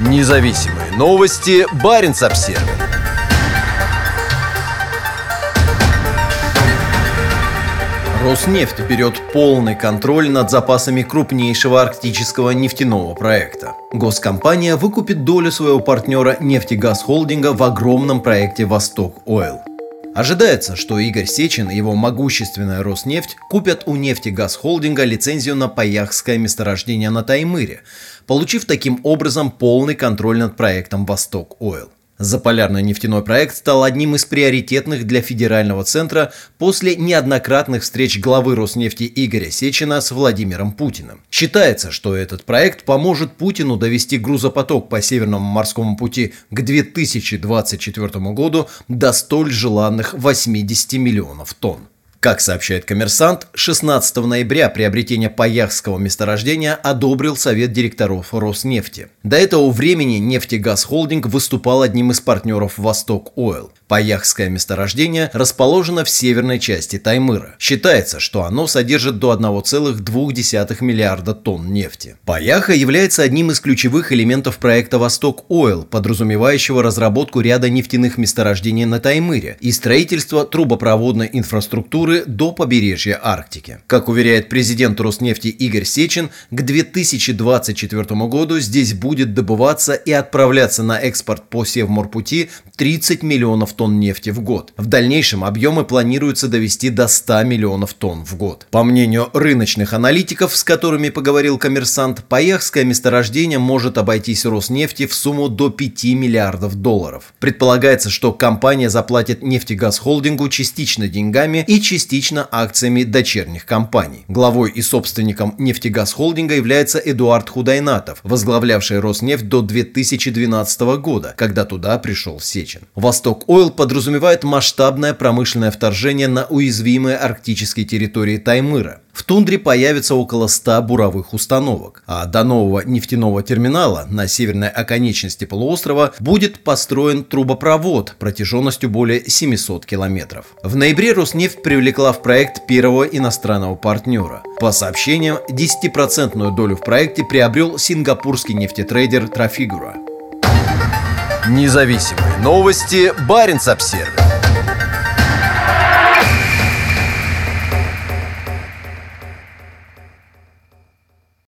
Независимые новости. Барин обсерва Роснефть берет полный контроль над запасами крупнейшего арктического нефтяного проекта. Госкомпания выкупит долю своего партнера «Нефтегаз Холдинга» в огромном проекте «Восток Ойл». Ожидается, что Игорь Сечин и его могущественная Роснефть купят у нефтегаз холдинга лицензию на Паяхское месторождение на Таймыре, получив таким образом полный контроль над проектом «Восток Ойл». Заполярный нефтяной проект стал одним из приоритетных для федерального центра после неоднократных встреч главы Роснефти Игоря Сечина с Владимиром Путиным. Считается, что этот проект поможет Путину довести грузопоток по Северному морскому пути к 2024 году до столь желанных 80 миллионов тонн. Как сообщает коммерсант, 16 ноября приобретение Паяхского месторождения одобрил Совет директоров Роснефти. До этого времени «Нефтегаз Холдинг» выступал одним из партнеров «Восток Ойл». Паяхское месторождение расположено в северной части Таймыра. Считается, что оно содержит до 1,2 миллиарда тонн нефти. Паяха является одним из ключевых элементов проекта «Восток Ойл», подразумевающего разработку ряда нефтяных месторождений на Таймыре и строительство трубопроводной инфраструктуры до побережья Арктики. Как уверяет президент Роснефти Игорь Сечин, к 2024 году здесь будет добываться и отправляться на экспорт по Севморпути 30 миллионов тонн нефти в год. В дальнейшем объемы планируется довести до 100 миллионов тонн в год. По мнению рыночных аналитиков, с которыми поговорил коммерсант, Паяхское месторождение может обойтись Роснефти в сумму до 5 миллиардов долларов. Предполагается, что компания заплатит нефтегаз холдингу частично деньгами и частично акциями дочерних компаний. Главой и собственником нефтегаз холдинга является Эдуард Худайнатов, возглавлявший Роснефть до 2012 года, когда туда пришел Сечин. Восток Ойл подразумевает масштабное промышленное вторжение на уязвимые арктические территории Таймыра. В тундре появится около 100 буровых установок, а до нового нефтяного терминала на северной оконечности полуострова будет построен трубопровод протяженностью более 700 километров. В ноябре Роснефть привлекла в проект первого иностранного партнера. По сообщениям, 10% долю в проекте приобрел сингапурский нефтетрейдер Трафигура. Независимые новости. Барин обсервис